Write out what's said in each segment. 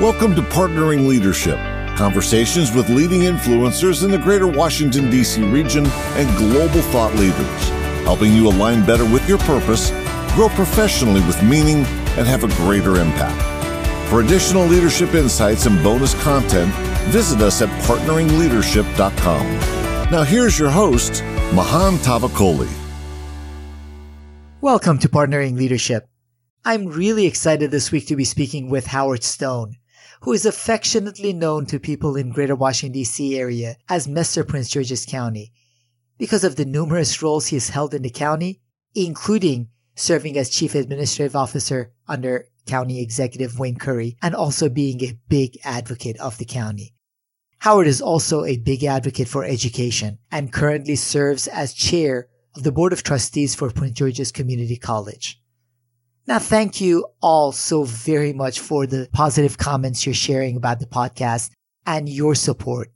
Welcome to Partnering Leadership, conversations with leading influencers in the greater Washington, D.C. region and global thought leaders, helping you align better with your purpose, grow professionally with meaning, and have a greater impact. For additional leadership insights and bonus content, visit us at partneringleadership.com. Now, here's your host, Mahan Tavakoli. Welcome to Partnering Leadership. I'm really excited this week to be speaking with Howard Stone, who is affectionately known to people in Greater Washington, D.C. area as Mr. Prince George's County because of the numerous roles he has held in the county, including serving as Chief Administrative Officer under County Executive Wayne Curry and also being a big advocate of the county. Howard is also a big advocate for education and currently serves as chair of the Board of Trustees for Prince George's Community College. Now, thank you all so very much for the positive comments you're sharing about the podcast and your support.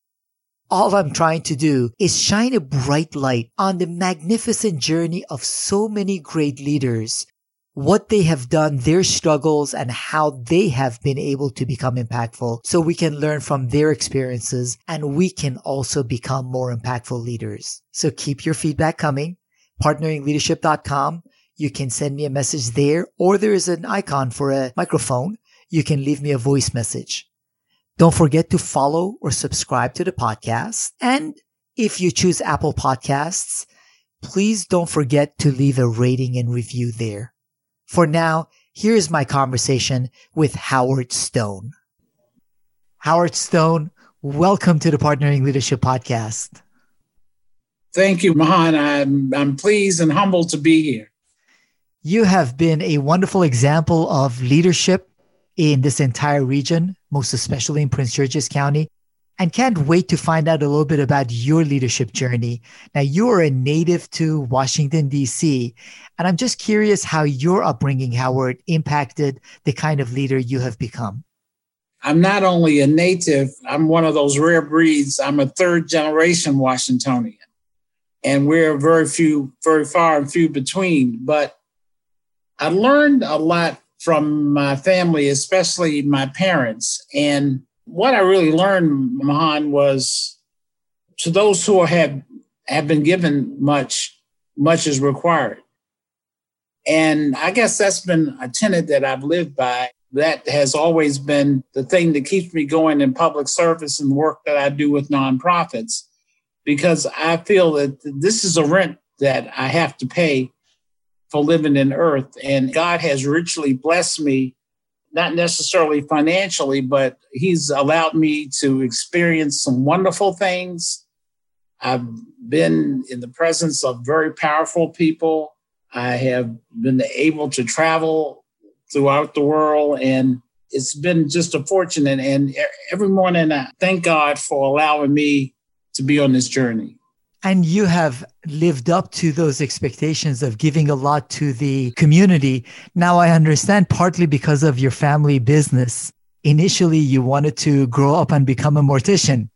All I'm trying to do is shine a bright light on the magnificent journey of so many great leaders, what they have done, their struggles, and how they have been able to become impactful so we can learn from their experiences and we can also become more impactful leaders. So keep your feedback coming partneringleadership.com. You can send me a message there, or there is an icon for a microphone. You can leave me a voice message. Don't forget to follow or subscribe to the podcast. And if you choose Apple Podcasts, please don't forget to leave a rating and review there. For now, here's my conversation with Howard Stone. Howard Stone, welcome to the Partnering Leadership Podcast. Thank you, Mahan. I'm, I'm pleased and humbled to be here. You have been a wonderful example of leadership in this entire region, most especially in Prince George's County, and can't wait to find out a little bit about your leadership journey. Now, you are a native to Washington, D.C., and I'm just curious how your upbringing, Howard, impacted the kind of leader you have become. I'm not only a native, I'm one of those rare breeds. I'm a third generation Washingtonian and we're very few, very far and few between. But I learned a lot from my family, especially my parents. And what I really learned, Mahan, was to those who have have been given much, much is required. And I guess that's been a tenet that I've lived by. That has always been the thing that keeps me going in public service and work that I do with nonprofits because I feel that this is a rent that I have to pay for living in earth. And God has richly blessed me, not necessarily financially, but He's allowed me to experience some wonderful things. I've been in the presence of very powerful people. I have been able to travel throughout the world and it's been just a fortune. And, and every morning I thank God for allowing me to be on this journey. And you have lived up to those expectations of giving a lot to the community. Now I understand partly because of your family business. Initially, you wanted to grow up and become a mortician.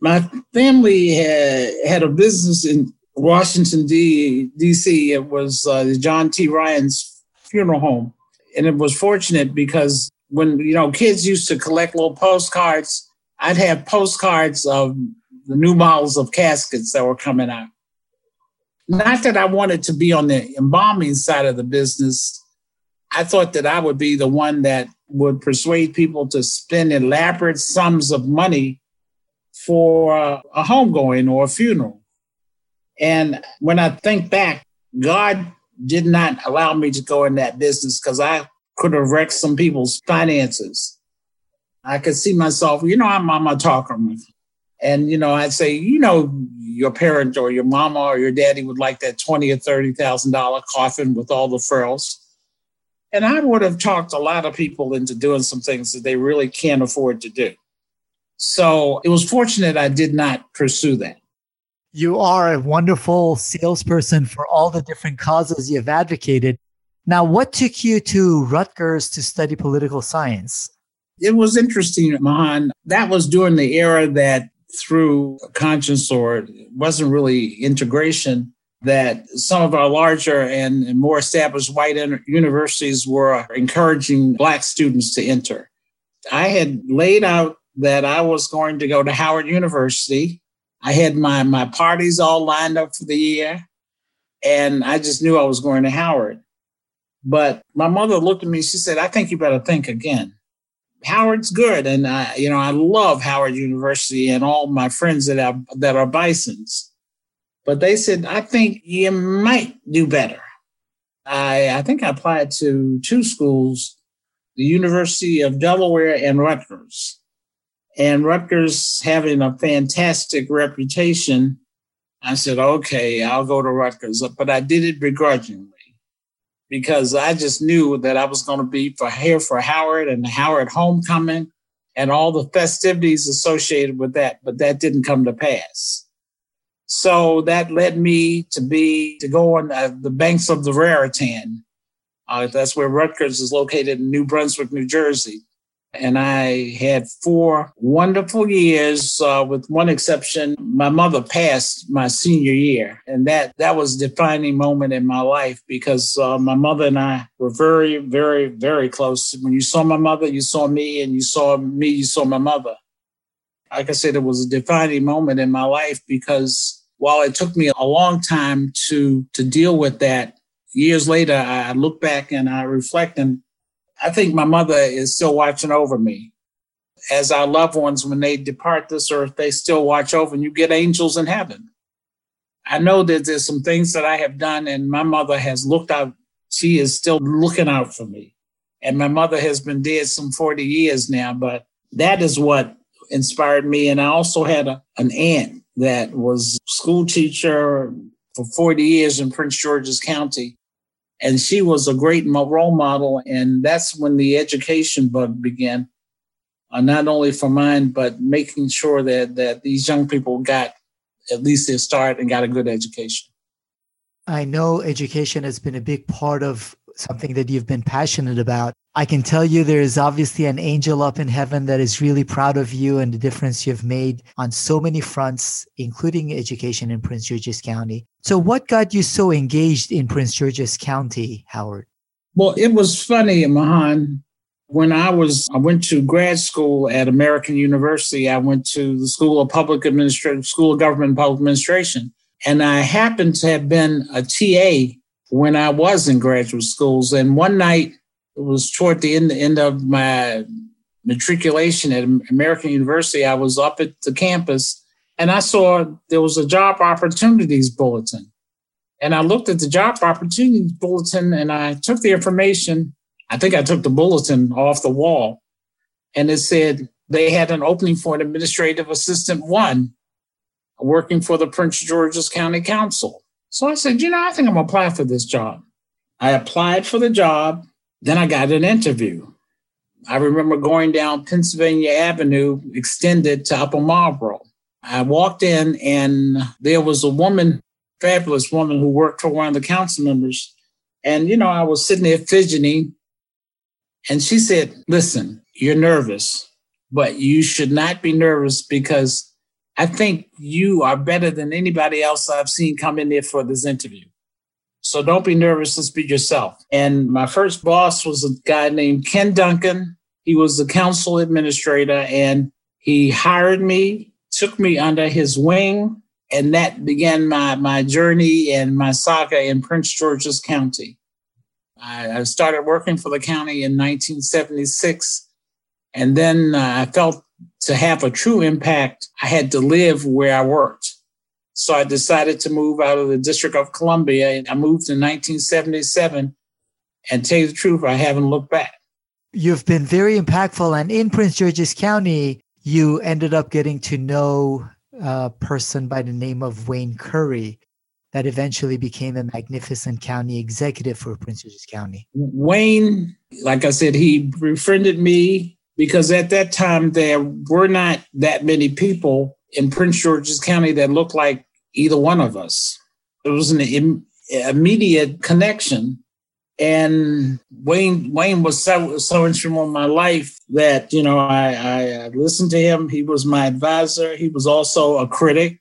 My family had, had a business in Washington, D.C. It was uh, John T. Rhines funeral home. And it was fortunate because when, you know, kids used to collect little postcards I'd have postcards of the new models of caskets that were coming out. Not that I wanted to be on the embalming side of the business. I thought that I would be the one that would persuade people to spend elaborate sums of money for a homegoing or a funeral. And when I think back, God did not allow me to go in that business because I could have wrecked some people's finances. I could see myself, you know, I'm, I'm a talker. And, you know, I'd say, you know, your parent or your mama or your daddy would like that twenty or thirty thousand dollar coffin with all the frills. And I would have talked a lot of people into doing some things that they really can't afford to do. So it was fortunate I did not pursue that. You are a wonderful salesperson for all the different causes you've advocated. Now, what took you to Rutgers to study political science? It was interesting, Mahan. That was during the era that through conscience or it wasn't really integration that some of our larger and more established white universities were encouraging black students to enter I had laid out that I was going to go to Howard University. I had my, my parties all lined up for the year, and I just knew I was going to Howard. But my mother looked at me, she said, I think you better think again. Howard's good. And I, you know, I love Howard University and all my friends that are that are Bisons. But they said, I think you might do better. I I think I applied to two schools, the University of Delaware and Rutgers. And Rutgers having a fantastic reputation. I said, okay, I'll go to Rutgers. But I did it begrudgingly because I just knew that I was going to be for here for Howard and the Howard homecoming and all the festivities associated with that, but that didn't come to pass. So that led me to be to go on uh, the banks of the Raritan. Uh, that's where Rutgers is located in New Brunswick, New Jersey and I had four wonderful years. Uh, with one exception, my mother passed my senior year, and that that was a defining moment in my life because uh, my mother and I were very, very, very close. When you saw my mother, you saw me, and you saw me, you saw my mother. Like I said, it was a defining moment in my life because while it took me a long time to to deal with that, years later, I look back and I reflect and I think my mother is still watching over me. As our loved ones, when they depart this earth, they still watch over, and you get angels in heaven. I know that there's some things that I have done, and my mother has looked out. She is still looking out for me. And my mother has been dead some 40 years now, but that is what inspired me. And I also had a, an aunt that was school teacher for 40 years in Prince George's County. And she was a great role model. And that's when the education bug began, uh, not only for mine, but making sure that, that these young people got at least their start and got a good education. I know education has been a big part of something that you've been passionate about. I can tell you there is obviously an angel up in heaven that is really proud of you and the difference you've made on so many fronts, including education in Prince George's County. So, what got you so engaged in Prince George's County, Howard? Well, it was funny, Mahan. When I was, I went to grad school at American University. I went to the School of Public Administration, School of Government and Public Administration, and I happened to have been a TA when I was in graduate schools. And one night, it was toward the end, the end of my matriculation at American University. I was up at the campus and I saw there was a job opportunities bulletin. And I looked at the job opportunities bulletin and I took the information. I think I took the bulletin off the wall and it said they had an opening for an administrative assistant one working for the Prince George's County Council. So I said, you know, I think I'm gonna apply for this job. I applied for the job, then I got an interview. I remember going down Pennsylvania Avenue, extended to Upper Marlboro. I walked in and there was a woman, fabulous woman who worked for one of the council members. And, you know, I was sitting there fidgeting. And she said, Listen, you're nervous, but you should not be nervous because I think you are better than anybody else I've seen come in there for this interview. So don't be nervous. Let's be yourself. And my first boss was a guy named Ken Duncan. He was the council administrator and he hired me, took me under his wing, and that began my, my journey and my saga in Prince George's County. I, I started working for the county in 1976. And then uh, I felt to have a true impact, I had to live where I worked. So I decided to move out of the District of Columbia. I moved in 1977. And tell you the truth, I haven't looked back. You've been very impactful. And in Prince George's County, you ended up getting to know a person by the name of Wayne Curry that eventually became a magnificent county executive for Prince George's County. Wayne, like I said, he befriended me because at that time there were not that many people in Prince George's County that looked like either one of us. It was an Im- immediate connection. And Wayne Wayne was so so instrumental in my life that you know I, I listened to him. He was my advisor. He was also a critic,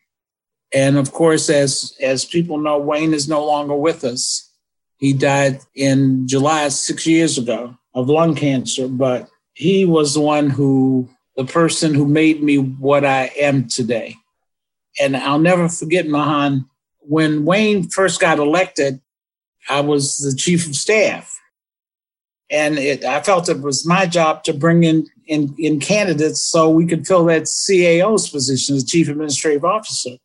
and of course, as as people know, Wayne is no longer with us. He died in July six years ago of lung cancer. But he was the one who, the person who made me what I am today. And I'll never forget, Mahan, when Wayne first got elected, I was the chief of staff. And it, I felt it was my job to bring in, in, in candidates so we could fill that CAO's position, the chief administrative officer.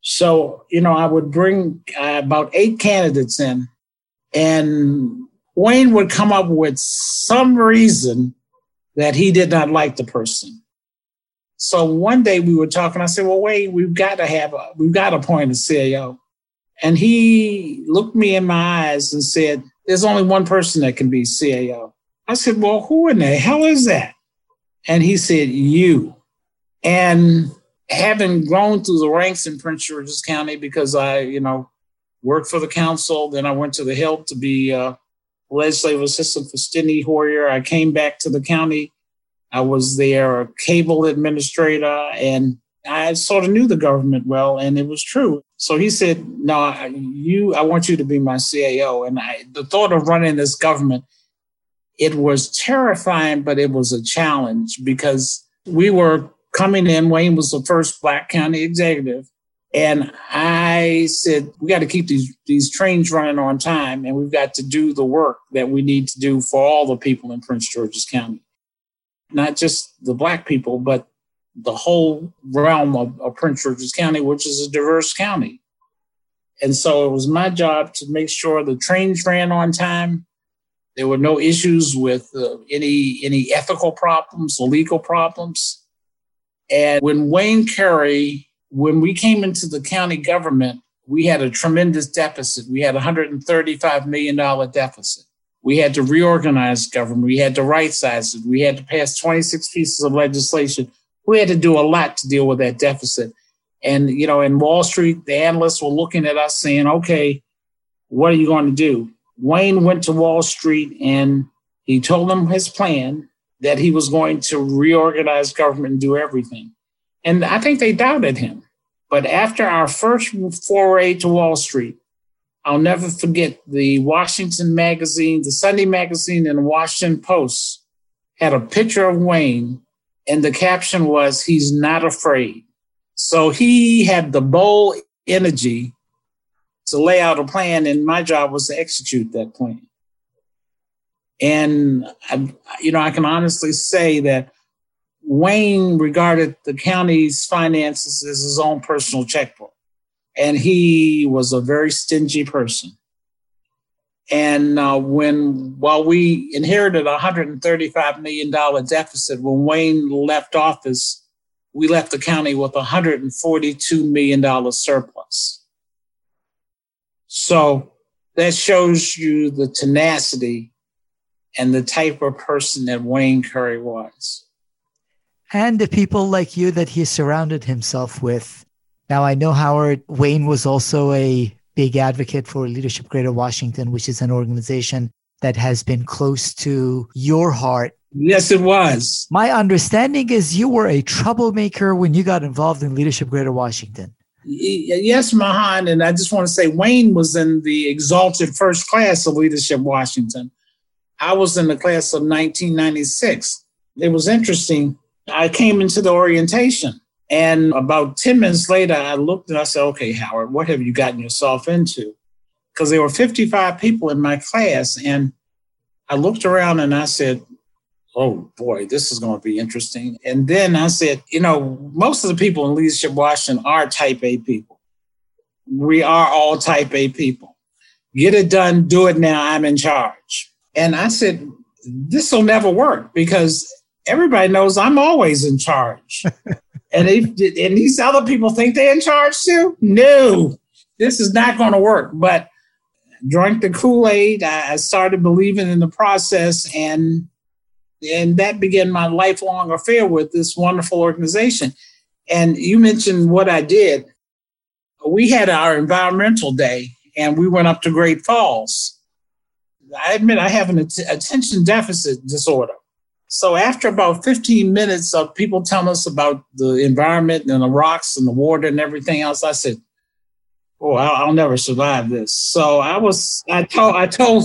So, you know, I would bring uh, about eight candidates in, and Wayne would come up with some reason that he did not like the person. So one day we were talking. I said, "Well, wait, we've got to have a we've got to appoint a CAO." And he looked me in my eyes and said, There's only one person that can be CAO. I said, Well, who in the hell is that? And he said, You. And having grown through the ranks in Prince George's County, because I, you know, worked for the council, then I went to the Hill to be a legislative assistant for Steny Hoyer. I came back to the county. I was their cable administrator and I sort of knew the government well, and it was true. So he said, "No, you. I want you to be my CAO." And I, the thought of running this government, it was terrifying, but it was a challenge because we were coming in. Wayne was the first Black county executive, and I said, "We got to keep these these trains running on time, and we've got to do the work that we need to do for all the people in Prince George's County." Not just the black people, but the whole realm of, of Prince George's County, which is a diverse county. And so it was my job to make sure the trains ran on time. There were no issues with uh, any any ethical problems, legal problems. And when Wayne Curry, when we came into the county government, we had a tremendous deficit. We had a $135 million deficit. We had to reorganize government. We had to right size it. We had to pass 26 pieces of legislation we had to do a lot to deal with that deficit. And, you know, in Wall Street, the analysts were looking at us saying, okay, what are you going to do? Wayne went to Wall Street and he told them his plan that he was going to reorganize government and do everything. And I think they doubted him. But after our first foray to Wall Street, I'll never forget the Washington magazine, the Sunday magazine, and the Washington Post had a picture of Wayne and the caption was, He's not afraid. So he had the bold energy to lay out a plan, and my job was to execute that plan. And, I, you know, I can honestly say that Wayne regarded the county's finances as his own personal checkbook. And he was a very stingy person. And uh, when, while we inherited a $135 million deficit, when Wayne left office, we left the county with a $142 million surplus. So that shows you the tenacity and the type of person that Wayne Curry was. And the people like you that he surrounded himself with. Now, I know Howard Wayne was also a big advocate for Leadership Greater Washington, which is an organization that has been close to your heart. Yes, it was. My understanding is you were a troublemaker when you got involved in Leadership Greater Washington. Yes, Mahan. And I just want to say Wayne was in the exalted first class of Leadership Washington. I was in the class of 1996. It was interesting. I came into the orientation and about 10 minutes later, I looked and I said, okay, Howard, what have you gotten yourself into? Because there were 55 people in my class. And I looked around and I said, oh boy, this is going to be interesting. And then I said, you know, most of the people in Leadership Washington are type A people. We are all type A people. Get it done, do it now, I'm in charge. And I said, this will never work because everybody knows I'm always in charge. and they and these other people think they're in charge too. No, this is not going to work. But drank the Kool Aid. I started believing in the process, and and that began my lifelong affair with this wonderful organization. And you mentioned what I did. We had our environmental day, and we went up to Great Falls. I admit I have an attention deficit disorder. So after about 15 minutes of people telling us about the environment and the rocks and the water and everything else, I said, "Oh, I'll, I'll never survive this." So I was, I told, I told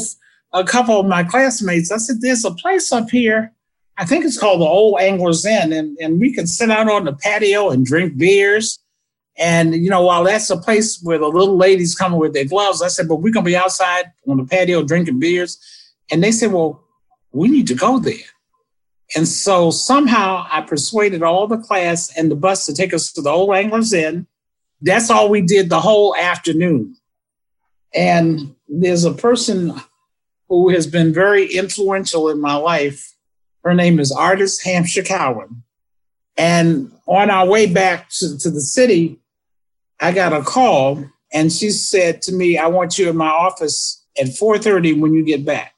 a couple of my classmates, I said, "There's a place up here. I think it's called the Old Anglers Inn, and, and we can sit out on the patio and drink beers. And you know, while that's a place where the little ladies come with their gloves, I said, "But we're gonna be outside on the patio drinking beers." And they said, "Well, we need to go there." And so somehow I persuaded all the class and the bus to take us to the Old Anglers Inn. That's all we did the whole afternoon. And there's a person who has been very influential in my life. Her name is Artis Hampshire Cowan. And on our way back to, to the city, I got a call and she said to me, I want you in my office at 4:30 when you get back.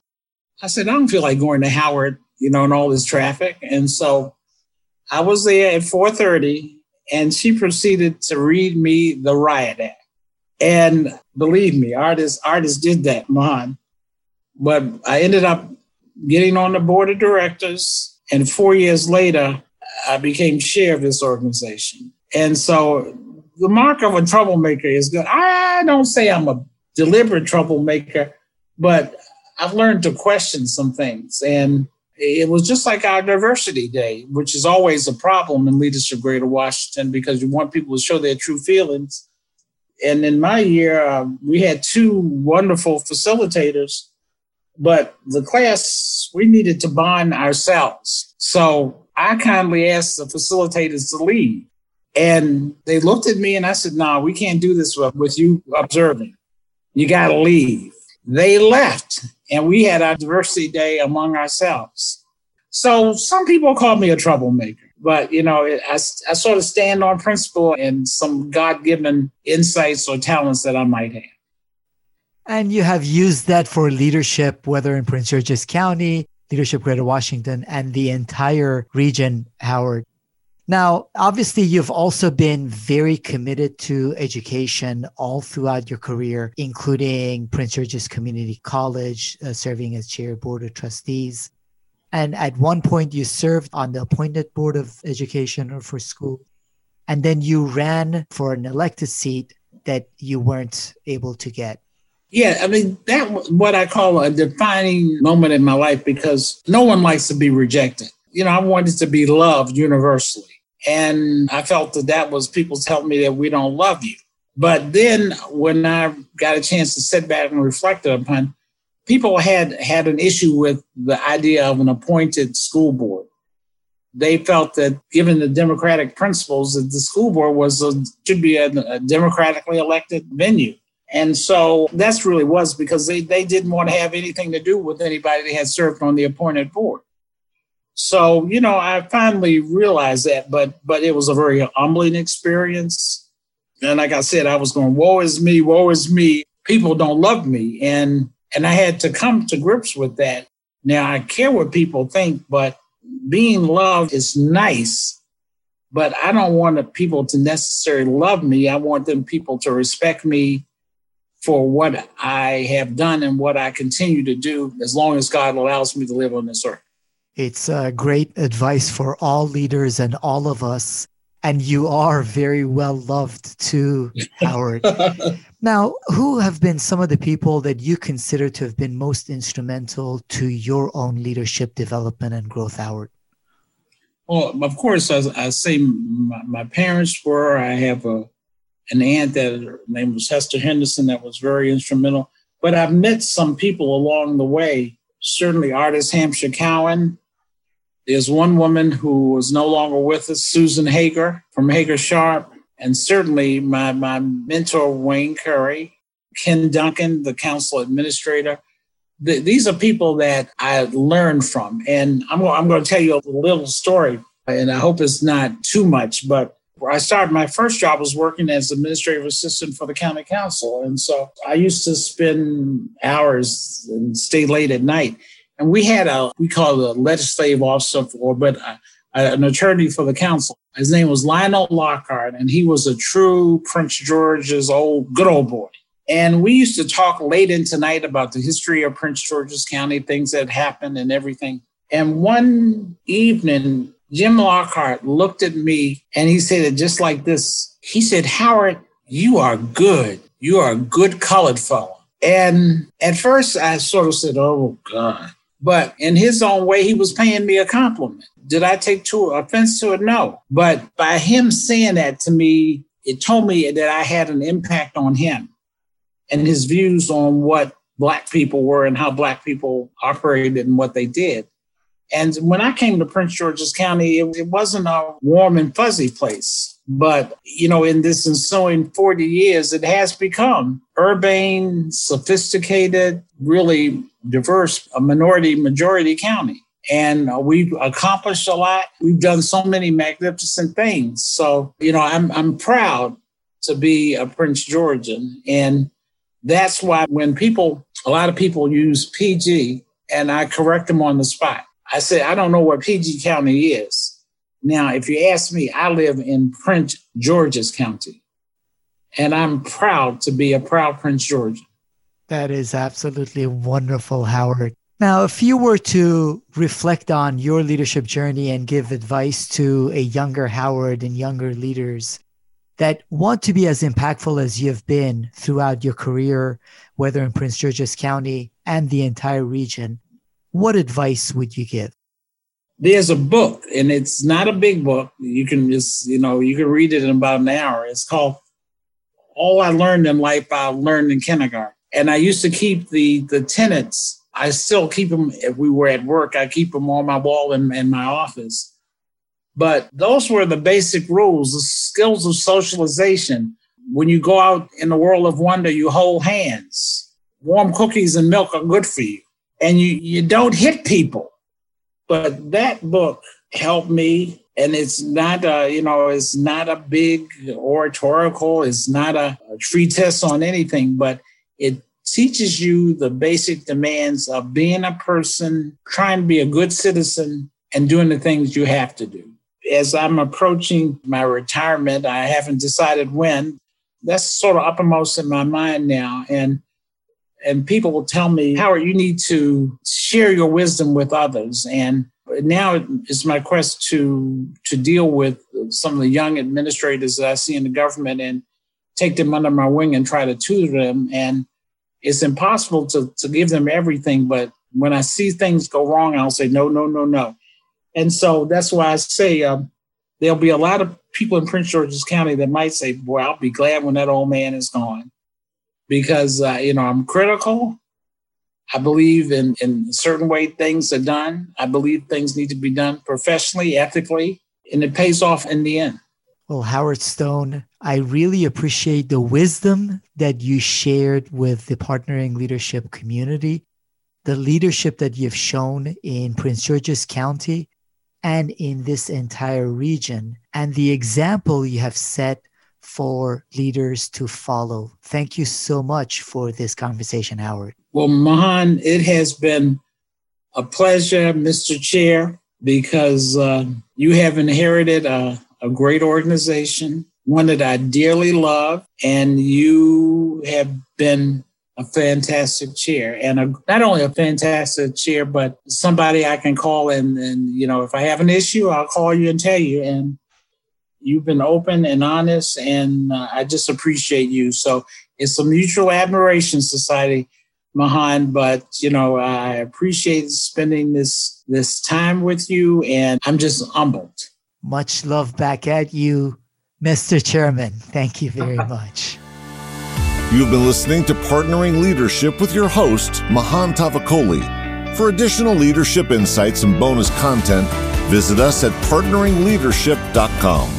I said, I don't feel like going to Howard, you know, and all this traffic. And so I was there at 4:30 and she proceeded to read me the riot act. And believe me, Artis Artis did that, man. But I ended up getting on the board of directors, and four years later, I became chair of this organization. And so the mark of a troublemaker is good. I don't say I'm a deliberate troublemaker, but I've learned to question some things. And it was just like our diversity day, which is always a problem in leadership greater Washington because you want people to show their true feelings. And in my year, uh, we had two wonderful facilitators, but the class, we needed to bond ourselves. So I kindly asked the facilitators to leave. And they looked at me and I said, No, nah, we can't do this with you observing. You got to leave. They left and we had our diversity day among ourselves. So some people call me a troublemaker, but you know, I, I sort of stand on principle and some God given insights or talents that I might have. And you have used that for leadership, whether in Prince George's County, Leadership Greater Washington, and the entire region, Howard. Now, obviously, you've also been very committed to education all throughout your career, including Prince George's Community College, uh, serving as chair board of trustees. And at one point, you served on the appointed board of education or for school. And then you ran for an elected seat that you weren't able to get. Yeah, I mean, that was what I call a defining moment in my life because no one likes to be rejected. You know, I wanted to be loved universally. And I felt that that was people telling me that we don't love you. But then when I got a chance to sit back and reflect upon, people had had an issue with the idea of an appointed school board. They felt that given the democratic principles, that the school board was a, should be a, a democratically elected venue. And so that's really was because they, they didn't want to have anything to do with anybody that had served on the appointed board. So, you know, I finally realized that, but but it was a very humbling experience. And like I said, I was going, woe is me, woe is me. People don't love me. And and I had to come to grips with that. Now I care what people think, but being loved is nice but I don't want people to necessarily love me. I want them people to respect me for what I have done and what I continue to do as long as God allows me to live on this earth. It's uh, great advice for all leaders and all of us. And you are very well loved too, Howard. now, who have been some of the people that you consider to have been most instrumental to your own leadership development and growth, Howard? Well, of course, I, I say my, my parents were. I have a an aunt that her name was Hester Henderson that was very instrumental. But I've met some people along the way. Certainly, Artis Hampshire Cowan. There's one woman who is no longer with us, Susan Hager from Hager Sharp, and certainly my my mentor Wayne Curry, Ken Duncan, the council administrator. The, these are people that I learned from, and I'm I'm going to tell you a little story, and I hope it's not too much, but I started my first job was working as administrative assistant for the county council. And so I used to spend hours and stay late at night. And we had a, we call it a legislative officer for, but a, an attorney for the council. His name was Lionel Lockhart, and he was a true Prince George's old, good old boy. And we used to talk late into night about the history of Prince George's County, things that happened and everything. And one evening, Jim Lockhart looked at me and he said it just like this. He said, Howard, you are good. You are a good colored fellow. And at first I sort of said, Oh God. But in his own way, he was paying me a compliment. Did I take to offense to it? No. But by him saying that to me, it told me that I had an impact on him and his views on what Black people were and how Black people operated and what they did. And when I came to Prince George's County, it, it, wasn't a warm and fuzzy place. But, you know, in this ensuing 40 years, it has become urbane, sophisticated, really diverse, a minority majority county. And uh, we've accomplished a lot. We've done so many magnificent things. So, you know, I'm, I'm proud to be a Prince Georgian. And that's why when people, a lot of people use PG, and I correct them on the spot I said, I don't know where PG County is. Now, if you ask me, I live in Prince George's County, and I'm proud to be a proud Prince Georgian. That is absolutely wonderful, Howard. Now, if you were to reflect on your leadership journey and give advice to a younger Howard and younger leaders that want to be as impactful as you've been throughout your career, whether in Prince George's County and the entire region, what advice would you give? There's a book, and it's not a big book. You can just, you know, you can read it in about an hour. It's called All I Learned in Life I Learned in Kindergarten. And I used to keep the the tenets. I still keep them if we were at work. I keep them on my wall in, in my office. But those were the basic rules, the skills of socialization. When you go out in the world of wonder, you hold hands. Warm cookies and milk are good for you and you, you don't hit people. But that book helped me. And it's not a, you know, it's not a big oratorical, it's not a, a treatise on anything, but it teaches you the basic demands of being a person, trying to be a good citizen, and doing the things you have to do. As I'm approaching my retirement, I haven't decided when. That's sort of uppermost in my mind now. And and people will tell me, Howard, you need to share your wisdom with others. And now it's my quest to to deal with some of the young administrators that I see in the government and take them under my wing and try to tutor them. And it's impossible to, to give them everything, but when I see things go wrong, I'll say, no, no, no, no. And so that's why I say um, there'll be a lot of people in Prince George's County that might say, boy, I'll be glad when that old man is gone because uh, you know I'm critical. I believe in in a certain way things are done. I believe things need to be done professionally, ethically, and it pays off in the end. Well, Howard Stone, I really appreciate the wisdom that you shared with the partnering leadership community, the leadership that you've shown in Prince George's County and in this entire region, and the example you have set for leaders to follow. Thank you so much for this conversation, Howard. Well, Mahan, it has been a pleasure, Mr. Chair, because uh, you have inherited a, a great organization, one that I dearly love, and you have been a fantastic chair and a, not only a fantastic chair, but somebody I can call and, and, you know, if I have an issue, I'll call you and tell you. And You've been open and honest, and uh, I just appreciate you. So it's a mutual admiration society, Mahan. But you know, I appreciate spending this this time with you, and I'm just humbled. Much love back at you, Mr. Chairman. Thank you very much. You've been listening to Partnering Leadership with your host, Mahan Tavakoli. For additional leadership insights and bonus content, visit us at partneringleadership.com.